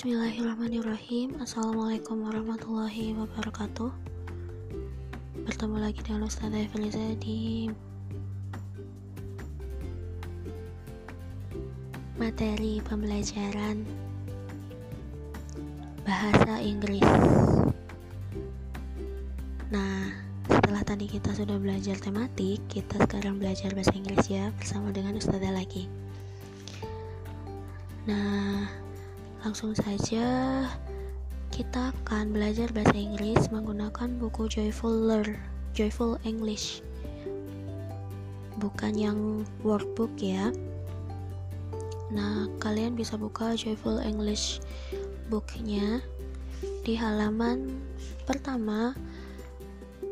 Bismillahirrahmanirrahim. Assalamualaikum warahmatullahi wabarakatuh. Bertemu lagi dengan Ustazah Eveliza di Materi pembelajaran Bahasa Inggris. Nah, setelah tadi kita sudah belajar tematik Kita sekarang belajar bahasa Inggris ya Bersama dengan Ustazah lagi. Nah, Langsung saja kita akan belajar bahasa Inggris menggunakan buku Joyful Learn, Joyful English. Bukan yang workbook ya. Nah, kalian bisa buka Joyful English booknya di halaman pertama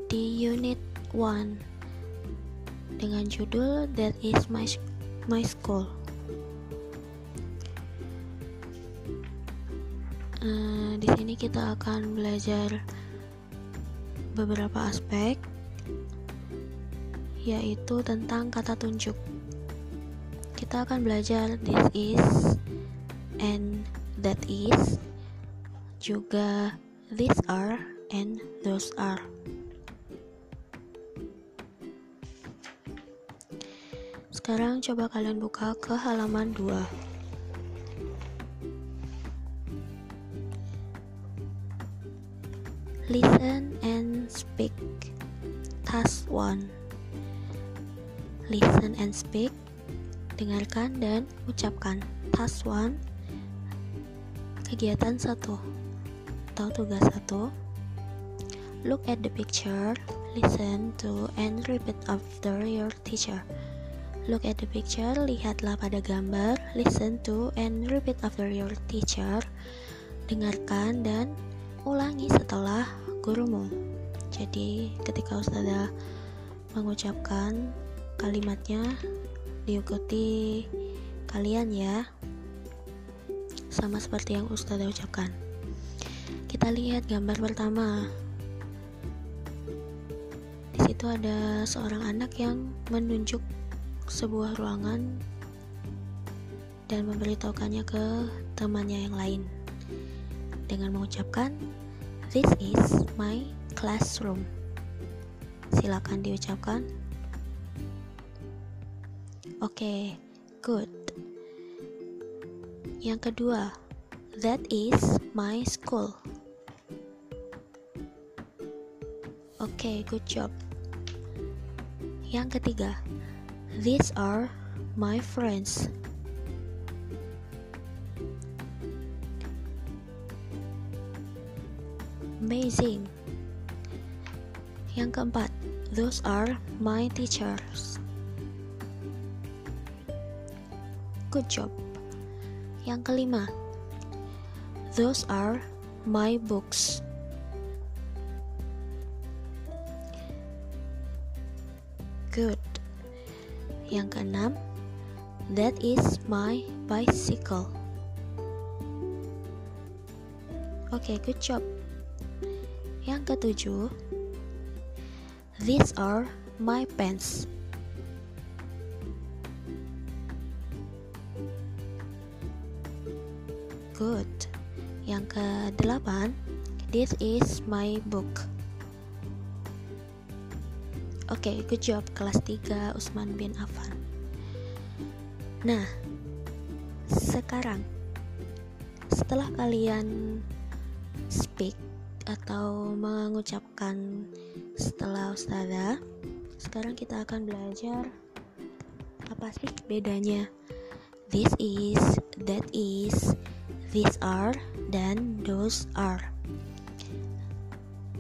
di unit 1 dengan judul That is my my school. Uh, di sini kita akan belajar beberapa aspek, yaitu tentang kata tunjuk. Kita akan belajar this is and that is, juga these are and those are. Sekarang coba kalian buka ke halaman 2. Listen and speak. Task 1. Listen and speak. Dengarkan dan ucapkan. Task 1. Kegiatan 1 atau tugas 1. Look at the picture. Listen to and repeat after your teacher. Look at the picture, lihatlah pada gambar, listen to and repeat after your teacher. Dengarkan dan ulangi setelah gurumu. Jadi, ketika ustazah mengucapkan kalimatnya diikuti kalian ya. Sama seperti yang ustazah ucapkan. Kita lihat gambar pertama. Di situ ada seorang anak yang menunjuk sebuah ruangan dan memberitahukannya ke temannya yang lain dengan mengucapkan This is my classroom. Silakan diucapkan. Oke, okay, good. Yang kedua, that is my school. Oke, okay, good job. Yang ketiga, these are my friends. Amazing. Yang keempat, those are my teachers. Good job. Yang kelima, those are my books. Good. Yang keenam, that is my bicycle. Okay, good job. Ketujuh, these are my pants. Good. Yang kedelapan, this is my book. Oke, okay, good job kelas 3 Usman bin Affan. Nah, sekarang setelah kalian speak atau mengucapkan setelah ustazah sekarang kita akan belajar apa sih bedanya this is that is these are dan those are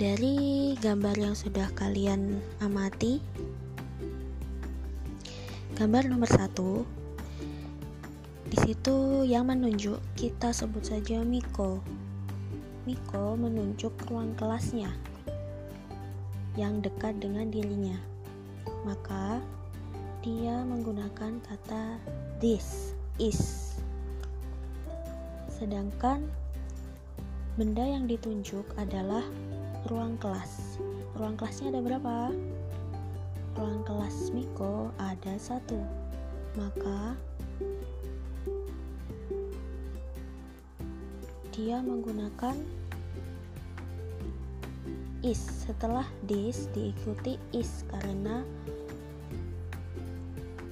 dari gambar yang sudah kalian amati gambar nomor satu di situ yang menunjuk kita sebut saja Miko Miko menunjuk ruang kelasnya yang dekat dengan dirinya. Maka dia menggunakan kata this is. Sedangkan benda yang ditunjuk adalah ruang kelas. Ruang kelasnya ada berapa? Ruang kelas Miko ada satu. Maka dia menggunakan is. Setelah this diikuti is karena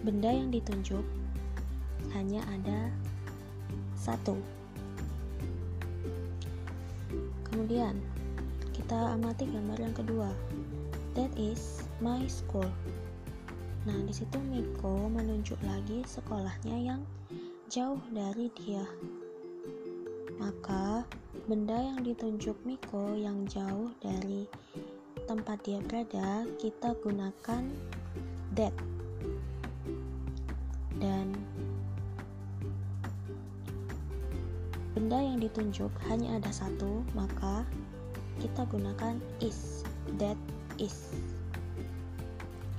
benda yang ditunjuk hanya ada satu. Kemudian kita amati gambar yang kedua. That is my school. Nah di situ Miko menunjuk lagi sekolahnya yang jauh dari dia maka benda yang ditunjuk Miko yang jauh dari tempat dia berada, kita gunakan that. Dan benda yang ditunjuk hanya ada satu, maka kita gunakan is. That is.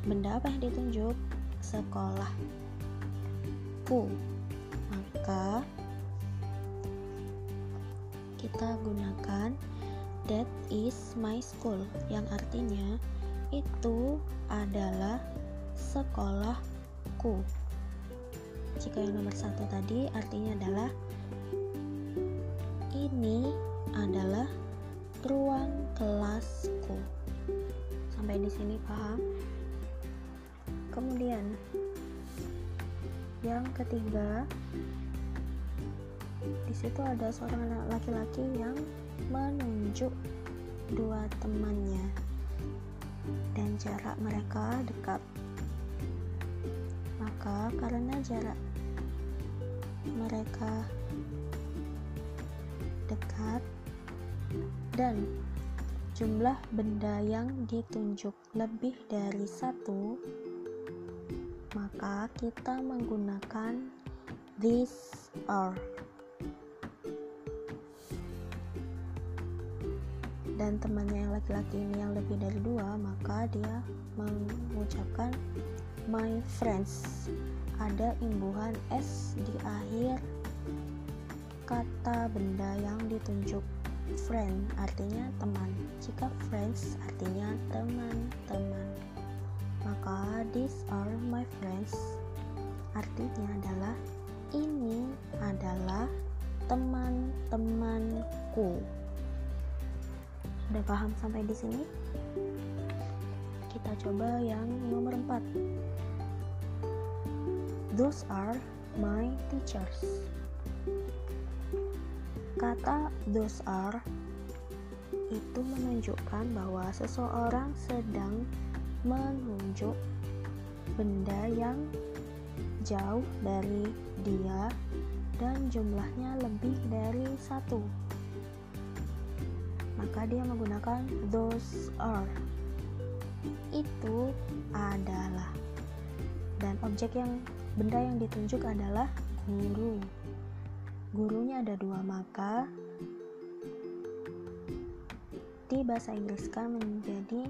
Benda apa yang ditunjuk? Sekolah. Ku. Maka kita gunakan that is my school yang artinya itu adalah sekolahku. Jika yang nomor satu tadi artinya adalah ini adalah ruang kelasku. Sampai di sini paham? Kemudian yang ketiga di situ ada seorang laki-laki yang menunjuk dua temannya dan jarak mereka dekat. Maka karena jarak mereka dekat dan jumlah benda yang ditunjuk lebih dari satu maka kita menggunakan this or dan temannya yang laki-laki ini yang lebih dari dua maka dia mengucapkan my friends ada imbuhan s di akhir kata benda yang ditunjuk friend artinya teman. Jika friends artinya teman-teman. Maka these are my friends artinya adalah ini adalah teman-temanku Udah paham sampai di sini? Kita coba yang nomor 4. Those are my teachers. Kata those are itu menunjukkan bahwa seseorang sedang menunjuk benda yang jauh dari dia dan jumlahnya lebih dari satu maka dia menggunakan those are. Itu adalah dan objek yang benda yang ditunjuk adalah guru. Gurunya ada dua maka di bahasa Inggris kan menjadi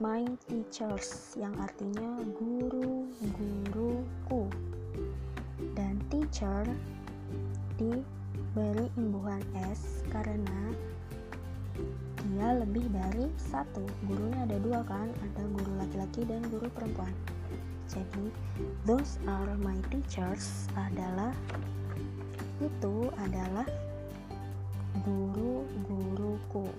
my teachers yang artinya guru-guruku. Dan teacher diberi imbuhan s karena dia lebih dari satu. Gurunya ada dua kan? Ada guru laki-laki dan guru perempuan. Jadi those are my teachers adalah itu adalah guru-guruku.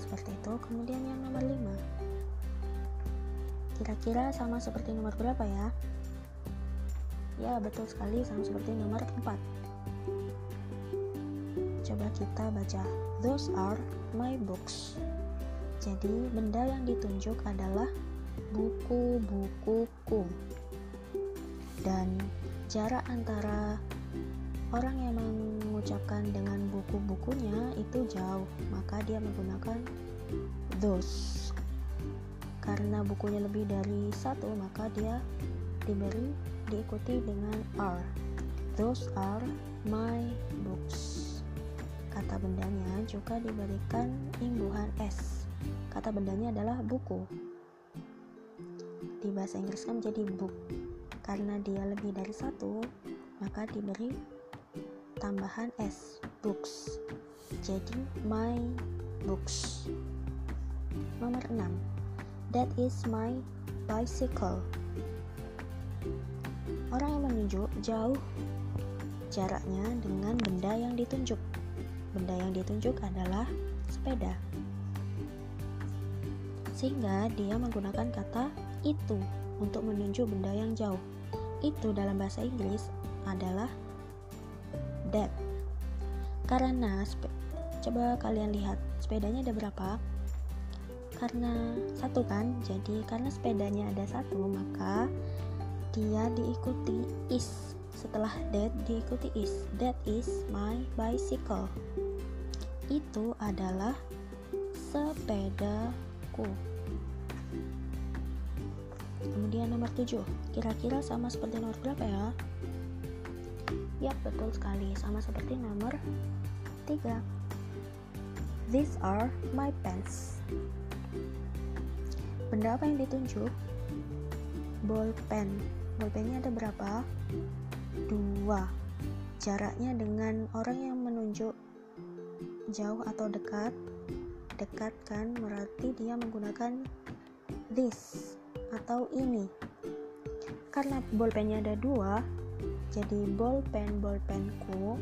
Seperti itu. Kemudian yang nomor 5 kira-kira sama seperti nomor berapa ya? Ya betul sekali. Sama seperti nomor 4 coba kita baca those are my books. Jadi benda yang ditunjuk adalah buku-bukuku. Dan jarak antara orang yang mengucapkan dengan buku-bukunya itu jauh maka dia menggunakan those. Karena bukunya lebih dari satu maka dia diberi diikuti dengan are those are my books kata bendanya juga diberikan imbuhan S. Kata bendanya adalah buku. Di bahasa Inggris kan menjadi book. Karena dia lebih dari satu, maka diberi tambahan S, books. Jadi my books. Nomor 6. That is my bicycle. Orang yang menunjuk jauh jaraknya dengan benda yang ditunjuk. Benda yang ditunjuk adalah sepeda. Sehingga dia menggunakan kata itu untuk menunjuk benda yang jauh. Itu dalam bahasa Inggris adalah that. Karena coba kalian lihat sepedanya ada berapa? Karena satu kan, jadi karena sepedanya ada satu, maka dia diikuti is setelah that diikuti is that is my bicycle. Itu adalah sepedaku. Kemudian nomor 7 kira-kira sama seperti nomor berapa ya? Ya betul sekali. Sama seperti nomor 3 these are my pens benda apa yang ditunjuk? Bolpen bolpennya ada berapa dua jaraknya dengan orang yang menunjuk jauh atau dekat dekat kan berarti dia menggunakan this atau ini. Karena bolpennya ada dua jadi bolpen bolpenku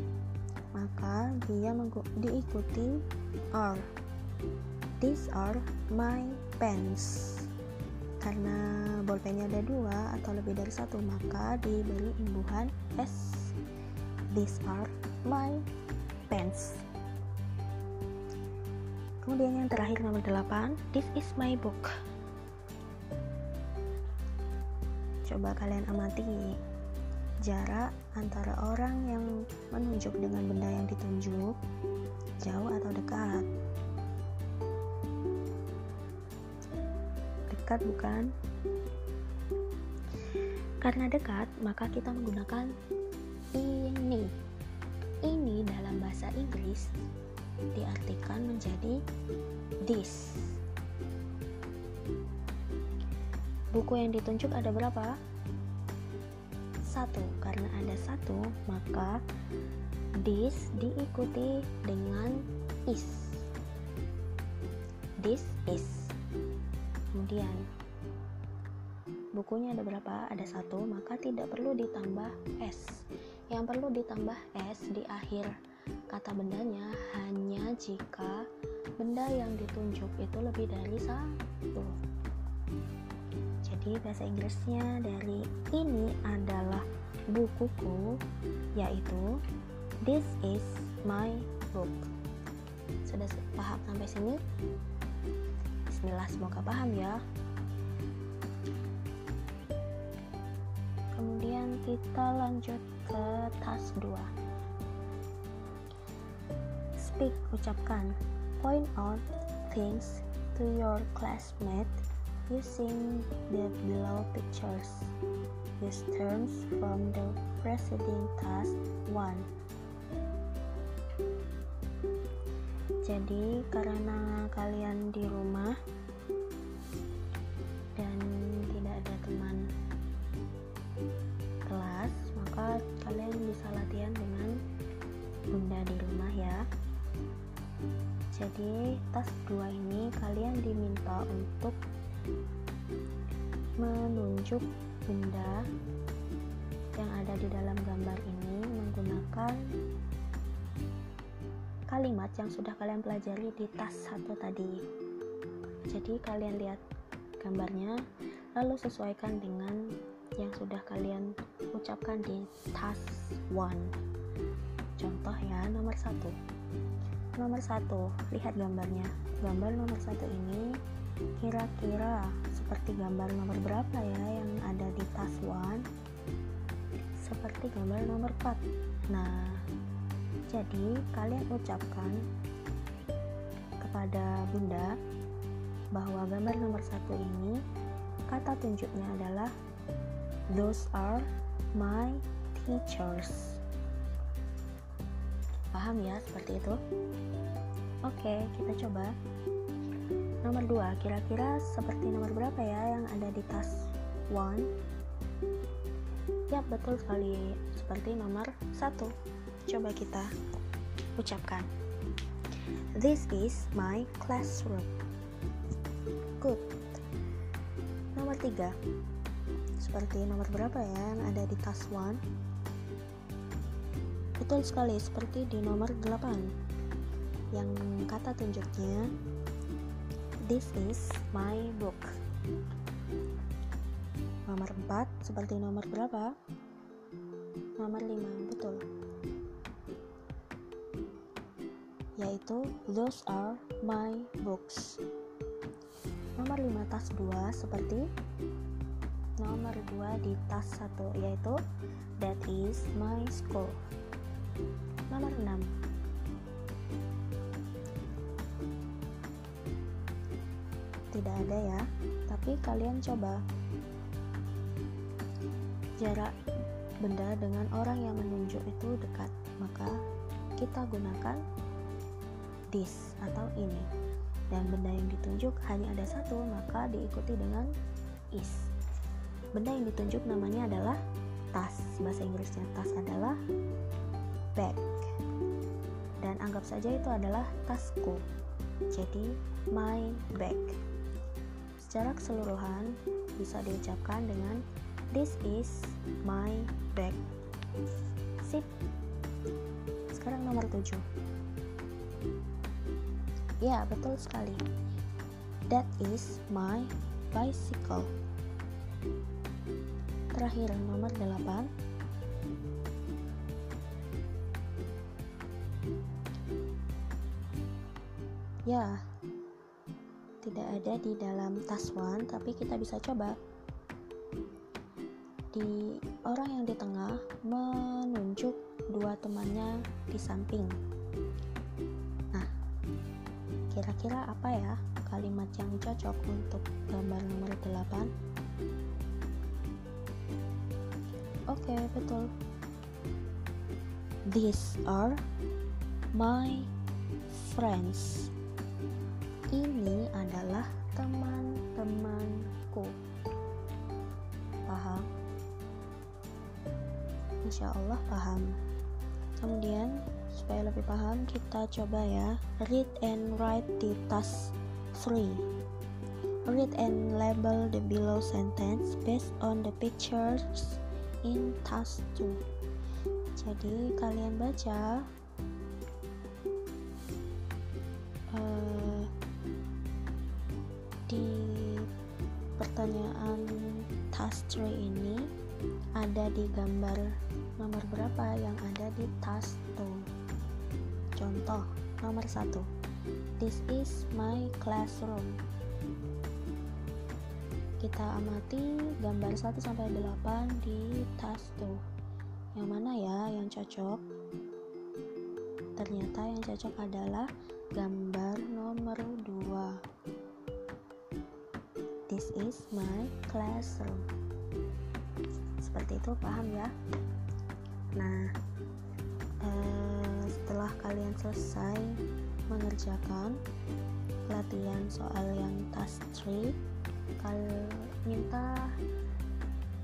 maka dia diikuti are these are my pens karena bolpennya ada dua atau lebih dari satu maka diberi imbuhan S these are my pens kemudian yang terakhir nomor 8 this is my book. Coba kalian amati jarak antara orang yang menunjuk dengan benda yang ditunjuk jauh atau dekat dekat bukan? Karena dekat, maka kita menggunakan ini. Ini dalam bahasa Inggris diartikan menjadi this. Buku yang ditunjuk ada berapa? Satu. Karena ada satu, maka this diikuti dengan is. This is kemudian bukunya ada berapa? Ada satu, maka tidak perlu ditambah S. Yang perlu ditambah S di akhir kata bendanya hanya jika benda yang ditunjuk itu lebih dari satu. Jadi bahasa Inggrisnya dari ini adalah bukuku, yaitu This is my book. Sudah paham sampai sini? Bismillah semoga paham ya. Kemudian kita lanjut ke task 2 speak ucapkan. Point out things to your classmate using the below pictures. Use terms from the preceding task 1 jadi karena kalian di rumah dan tidak ada teman kelas maka kalian bisa latihan dengan bunda di rumah ya. Jadi tas dua ini kalian diminta untuk menunjuk benda yang ada di dalam gambar ini menggunakan kalimat yang sudah kalian pelajari di tas satu tadi. Jadi kalian lihat gambarnya, lalu sesuaikan dengan yang sudah kalian ucapkan di tas one. Contoh ya, nomor satu. Nomor satu, lihat gambarnya. Gambar nomor satu ini kira-kira seperti gambar nomor berapa ya yang ada di tas one? Seperti gambar nomor 4. Nah, jadi, kalian ucapkan kepada Bunda bahwa gambar nomor satu ini kata tunjuknya adalah Those are my teachers. Paham ya seperti itu? Oke, kita coba. Nomor dua, kira-kira seperti nomor berapa ya yang ada di tas one? Ya, betul sekali. Seperti nomor satu coba kita ucapkan. This is my classroom. Good. Nomor tiga. Seperti nomor berapa ya yang ada di task one? betul sekali seperti di nomor 8 yang kata tunjuknya This is my book Nomor 4 seperti nomor berapa? Nomor 5, betul Yaitu Those are my books Nomor 5 tas 2 seperti nomor 2 di tas 1 yaitu That is my school. Nomor 6. Tidak ada ya, tapi kalian coba jarak benda dengan orang yang menunjuk itu dekat, maka kita gunakan this atau ini. Dan benda yang ditunjuk hanya ada satu, maka diikuti dengan is. Benda yang ditunjuk namanya adalah tas. Bahasa Inggrisnya tas adalah bag. Dan anggap saja itu adalah tasku. Jadi my bag. Secara keseluruhan bisa diucapkan dengan this is my bag. Sip. Sekarang nomor 7 ya betul sekali. That is my bicycle. Terakhir nomor 8 ya tidak ada di dalam tas one tapi kita bisa coba. Di orang yang di tengah menunjuk dua temannya di samping kira-kira apa ya kalimat yang cocok untuk gambar nomor 8 Oke, okay, betul. These are my friends. Ini adalah teman-temanku. Paham? Insya Allah paham. Kemudian supaya lebih paham kita coba ya. Read and write the task 3 read and label the below sentence based on the pictures in task 2 jadi kalian baca uh, di pertanyaan task 3 ini ada di gambar nomor berapa yang ada di task 2 contoh nomor 1 this is my classroom kita amati gambar 1 sampai 8 di tas tuh. Yang mana ya yang cocok? Ternyata yang cocok adalah gambar nomor 2. This is my classroom. Seperti itu, paham ya? Nah, eh, setelah kalian selesai mengerjakan latihan soal yang task 3 kalau minta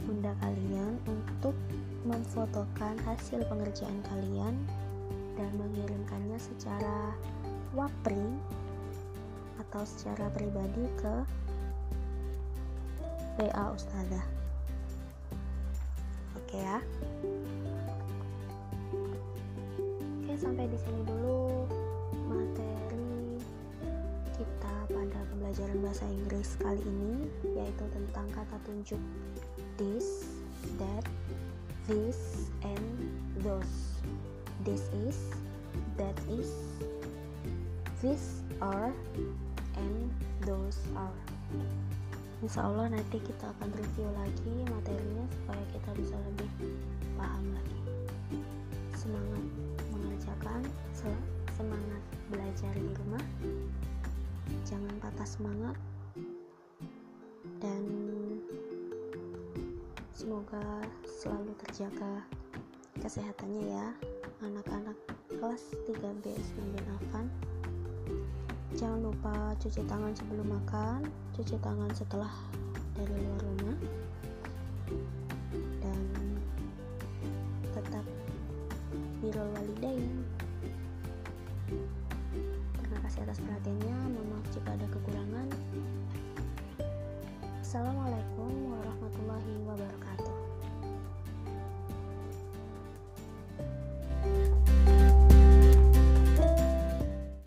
bunda kalian untuk memfotokan hasil pengerjaan kalian dan mengirimkannya secara wapri atau secara pribadi ke WA Ustazah. Oke ya. Pada pembelajaran bahasa Inggris kali ini yaitu tentang kata tunjuk this, that, this, and those. This is, that is, this are, and those are. Insya Allah nanti kita akan review lagi materinya supaya kita bisa lebih paham lagi. Semangat mengerjakan, semangat belajar di rumah jangan patah semangat. Dan semoga selalu terjaga kesehatannya ya anak-anak kelas 3B Islam bin Affan jangan lupa cuci tangan sebelum makan cuci tangan setelah dari luar rumah. Dan tetap birul walidain